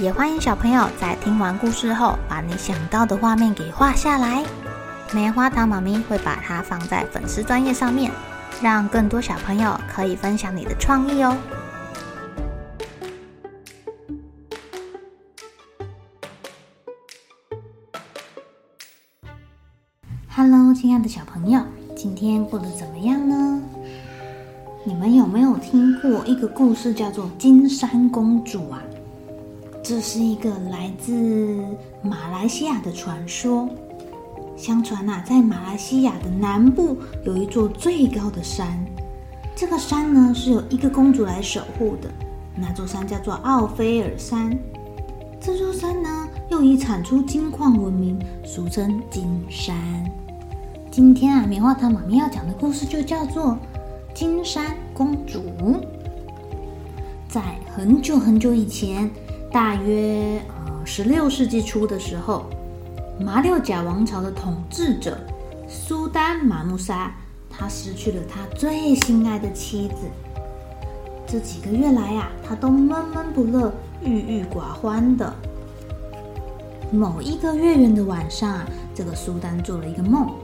也欢迎小朋友在听完故事后，把你想到的画面给画下来。棉花糖妈咪会把它放在粉丝专页上面，让更多小朋友可以分享你的创意哦。Hello，亲爱的小朋友，今天过得怎么样呢？你们有没有听过一个故事，叫做《金山公主》啊？这是一个来自马来西亚的传说。相传啊，在马来西亚的南部有一座最高的山，这个山呢是由一个公主来守护的。那座山叫做奥菲尔山。这座山呢又以产出金矿闻名，俗称金山。今天啊，棉花糖妈咪要讲的故事就叫做《金山公主》。在很久很久以前，大约呃十六世纪初的时候，马六甲王朝的统治者苏丹马木沙，他失去了他最心爱的妻子。这几个月来啊，他都闷闷不乐、郁郁寡欢的。某一个月圆的晚上啊，这个苏丹做了一个梦。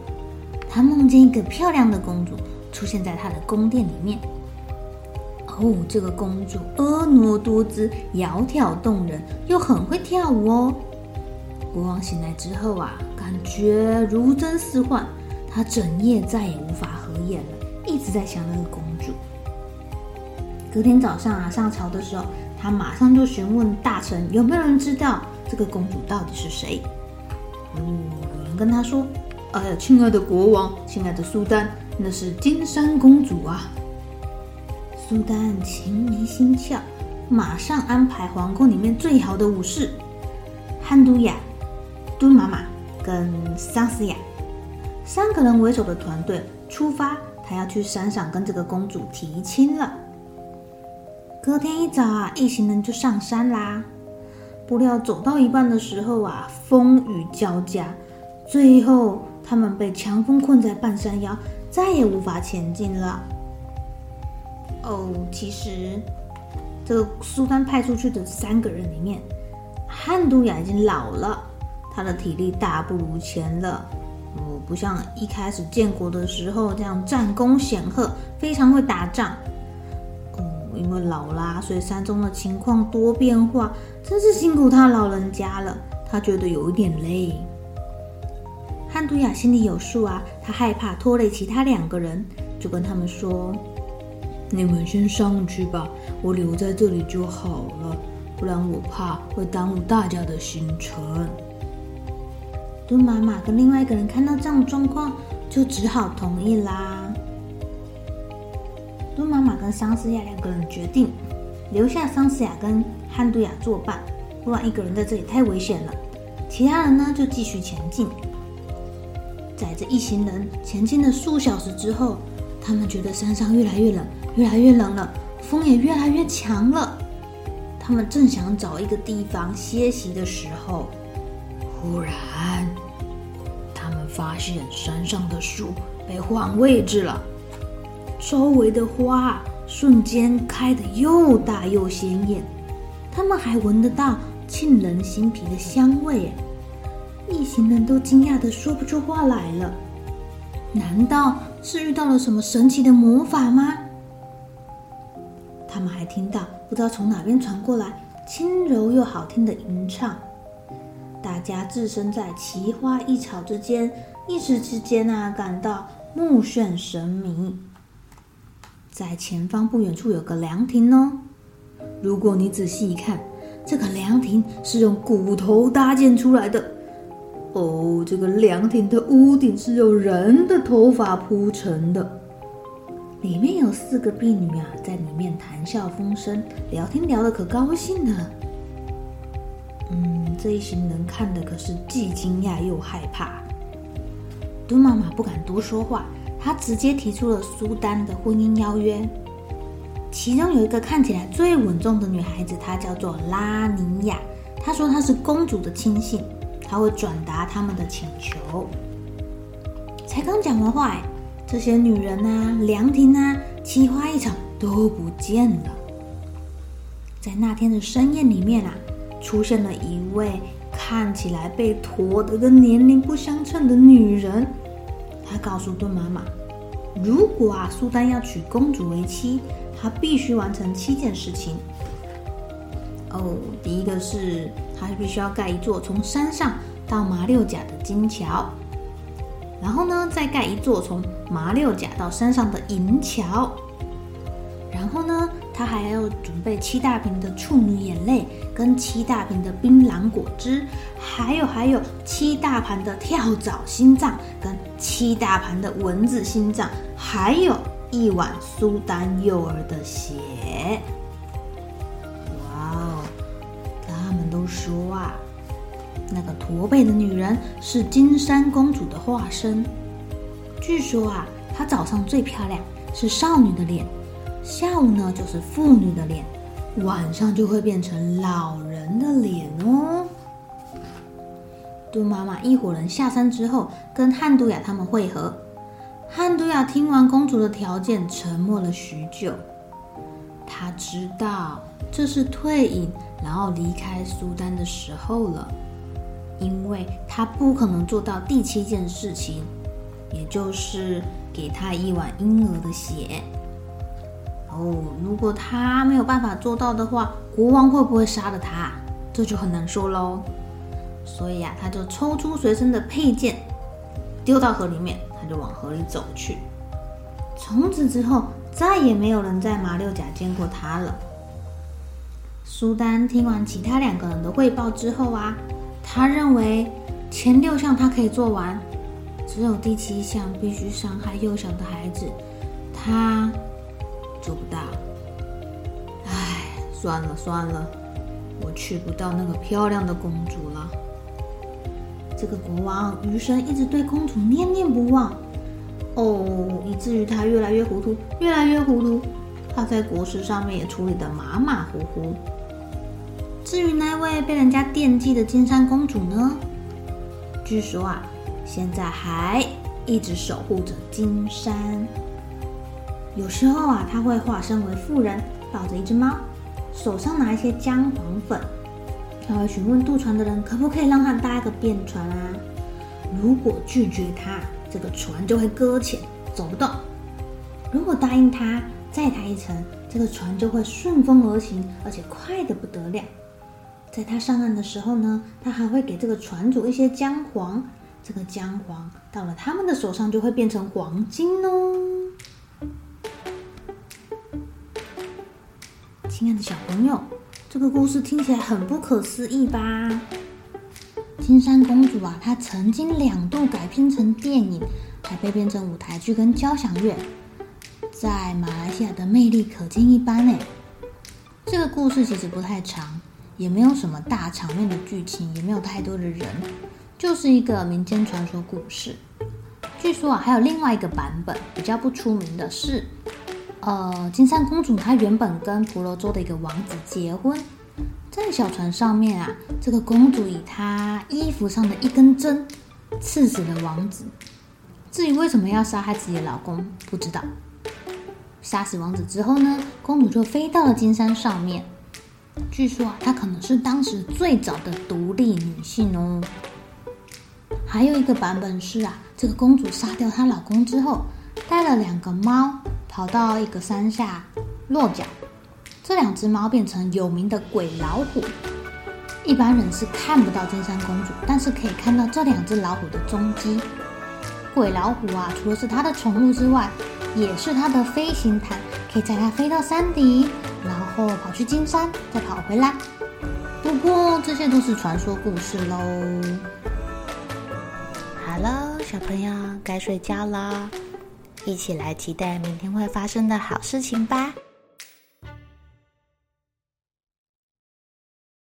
他梦见一个漂亮的公主出现在他的宫殿里面。哦，这个公主婀娜多姿、窈窕动人，又很会跳舞哦。国王醒来之后啊，感觉如真似幻，他整夜再也无法合眼了，一直在想那个公主。隔天早上啊，上朝的时候，他马上就询问大臣有没有人知道这个公主到底是谁。哦，有人跟他说。哎呀，亲爱的国王，亲爱的苏丹，那是金山公主啊！苏丹情迷心窍，马上安排皇宫里面最好的武士汉都雅、敦玛玛跟桑斯亚三个人为首的团队出发，他要去山上跟这个公主提亲了。隔天一早啊，一行人就上山啦。不料走到一半的时候啊，风雨交加，最后。他们被强风困在半山腰，再也无法前进了。哦，其实这个苏丹派出去的三个人里面，汉都雅已经老了，他的体力大不如前了。哦，不像一开始建国的时候这样战功显赫，非常会打仗。哦，因为老啦，所以山中的情况多变化，真是辛苦他老人家了。他觉得有一点累。汉都雅心里有数啊，他害怕拖累其他两个人，就跟他们说：“你们先上去吧，我留在这里就好了，不然我怕会耽误大家的行程。”敦玛玛跟另外一个人看到这样状况，就只好同意啦。敦玛玛跟桑斯亚两个人决定留下桑斯亚跟汉都雅作伴，不然一个人在这里太危险了。其他人呢，就继续前进。载着一行人前进了数小时之后，他们觉得山上越来越冷，越来越冷了，风也越来越强了。他们正想找一个地方歇息的时候，忽然，他们发现山上的树被换位置了，周围的花瞬间开得又大又鲜艳，他们还闻得到沁人心脾的香味。一行人都惊讶得说不出话来了，难道是遇到了什么神奇的魔法吗？他们还听到不知道从哪边传过来轻柔又好听的吟唱，大家置身在奇花异草之间，一时之间啊，感到目眩神迷。在前方不远处有个凉亭哦，如果你仔细一看，这个凉亭是用骨头搭建出来的。哦，这个凉亭的屋顶是由人的头发铺成的，里面有四个婢女啊，在里面谈笑风生，聊天聊得可高兴了。嗯，这一行人看的可是既惊讶又害怕。墩妈妈不敢多说话，她直接提出了苏丹的婚姻邀约。其中有一个看起来最稳重的女孩子，她叫做拉尼亚。她说她是公主的亲信，她会转达他们的请求。才刚讲完话，这些女人啊、凉亭啊，奇花异草都不见了。在那天的盛宴里面啊，出现了一位看起来被拖得跟年龄不相称的女人。她告诉墩妈妈，如果啊苏丹要娶公主为妻，他必须完成七件事情。哦，第一个是他必须要盖一座从山上到马六甲的金桥，然后呢，再盖一座从马六甲到山上的银桥，然后呢，他还要准备七大瓶的处女眼泪，跟七大瓶的槟榔果汁，还有还有七大盘的跳蚤心脏，跟七大盘的蚊子心脏，还有。一碗苏丹幼儿的血，说啊，那个驼背的女人是金山公主的化身。据说啊，她早上最漂亮，是少女的脸；下午呢，就是妇女的脸；晚上就会变成老人的脸哦。杜妈妈一伙人下山之后，跟汉都雅他们会合。汉都雅听完公主的条件，沉默了许久。他知道这是退隐，然后离开苏丹的时候了，因为他不可能做到第七件事情，也就是给他一碗婴儿的血。哦，如果他没有办法做到的话，国王会不会杀了他？这就很难说喽。所以呀、啊，他就抽出随身的佩剑，丢到河里面。他就往河里走去。从此之后，再也没有人在马六甲见过他了。苏丹听完其他两个人的汇报之后啊，他认为前六项他可以做完，只有第七项必须伤害幼小的孩子，他做不到。唉，算了算了，我娶不到那个漂亮的公主了。这个国王余生一直对公主念念不忘，哦，以至于他越来越糊涂，越来越糊涂。他在国事上面也处理得马马虎虎。至于那位被人家惦记的金山公主呢？据说啊，现在还一直守护着金山。有时候啊，她会化身为妇人，抱着一只猫，手上拿一些姜黄粉。他会询问渡船的人可不可以让她搭一个便船啊？如果拒绝她，这个船就会搁浅，走不动；如果答应她，载他一程，这个船就会顺风而行，而且快得不得了。在他上岸的时候呢，他还会给这个船主一些姜黄，这个姜黄到了他们的手上就会变成黄金哦。亲爱的小朋友。这个故事听起来很不可思议吧？金山公主啊，她曾经两度改编成电影，还被编成舞台剧跟交响乐，在马来西亚的魅力可见一斑呢。这个故事其实不太长，也没有什么大场面的剧情，也没有太多的人，就是一个民间传说故事。据说啊，还有另外一个版本，比较不出名的是。呃，金山公主她原本跟婆罗洲的一个王子结婚，在小船上面啊，这个公主以她衣服上的一根针刺死了王子。至于为什么要杀害自己的老公，不知道。杀死王子之后呢，公主就飞到了金山上面。据说啊，她可能是当时最早的独立女性哦。还有一个版本是啊，这个公主杀掉她老公之后，带了两个猫。跑到一个山下落脚，这两只猫变成有名的鬼老虎。一般人是看不到金山公主，但是可以看到这两只老虎的踪迹。鬼老虎啊，除了是它的宠物之外，也是它的飞行毯，可以载它飞到山顶，然后跑去金山，再跑回来。不过这些都是传说故事喽。好了，小朋友该睡觉啦。一起来期待明天会发生的好事情吧。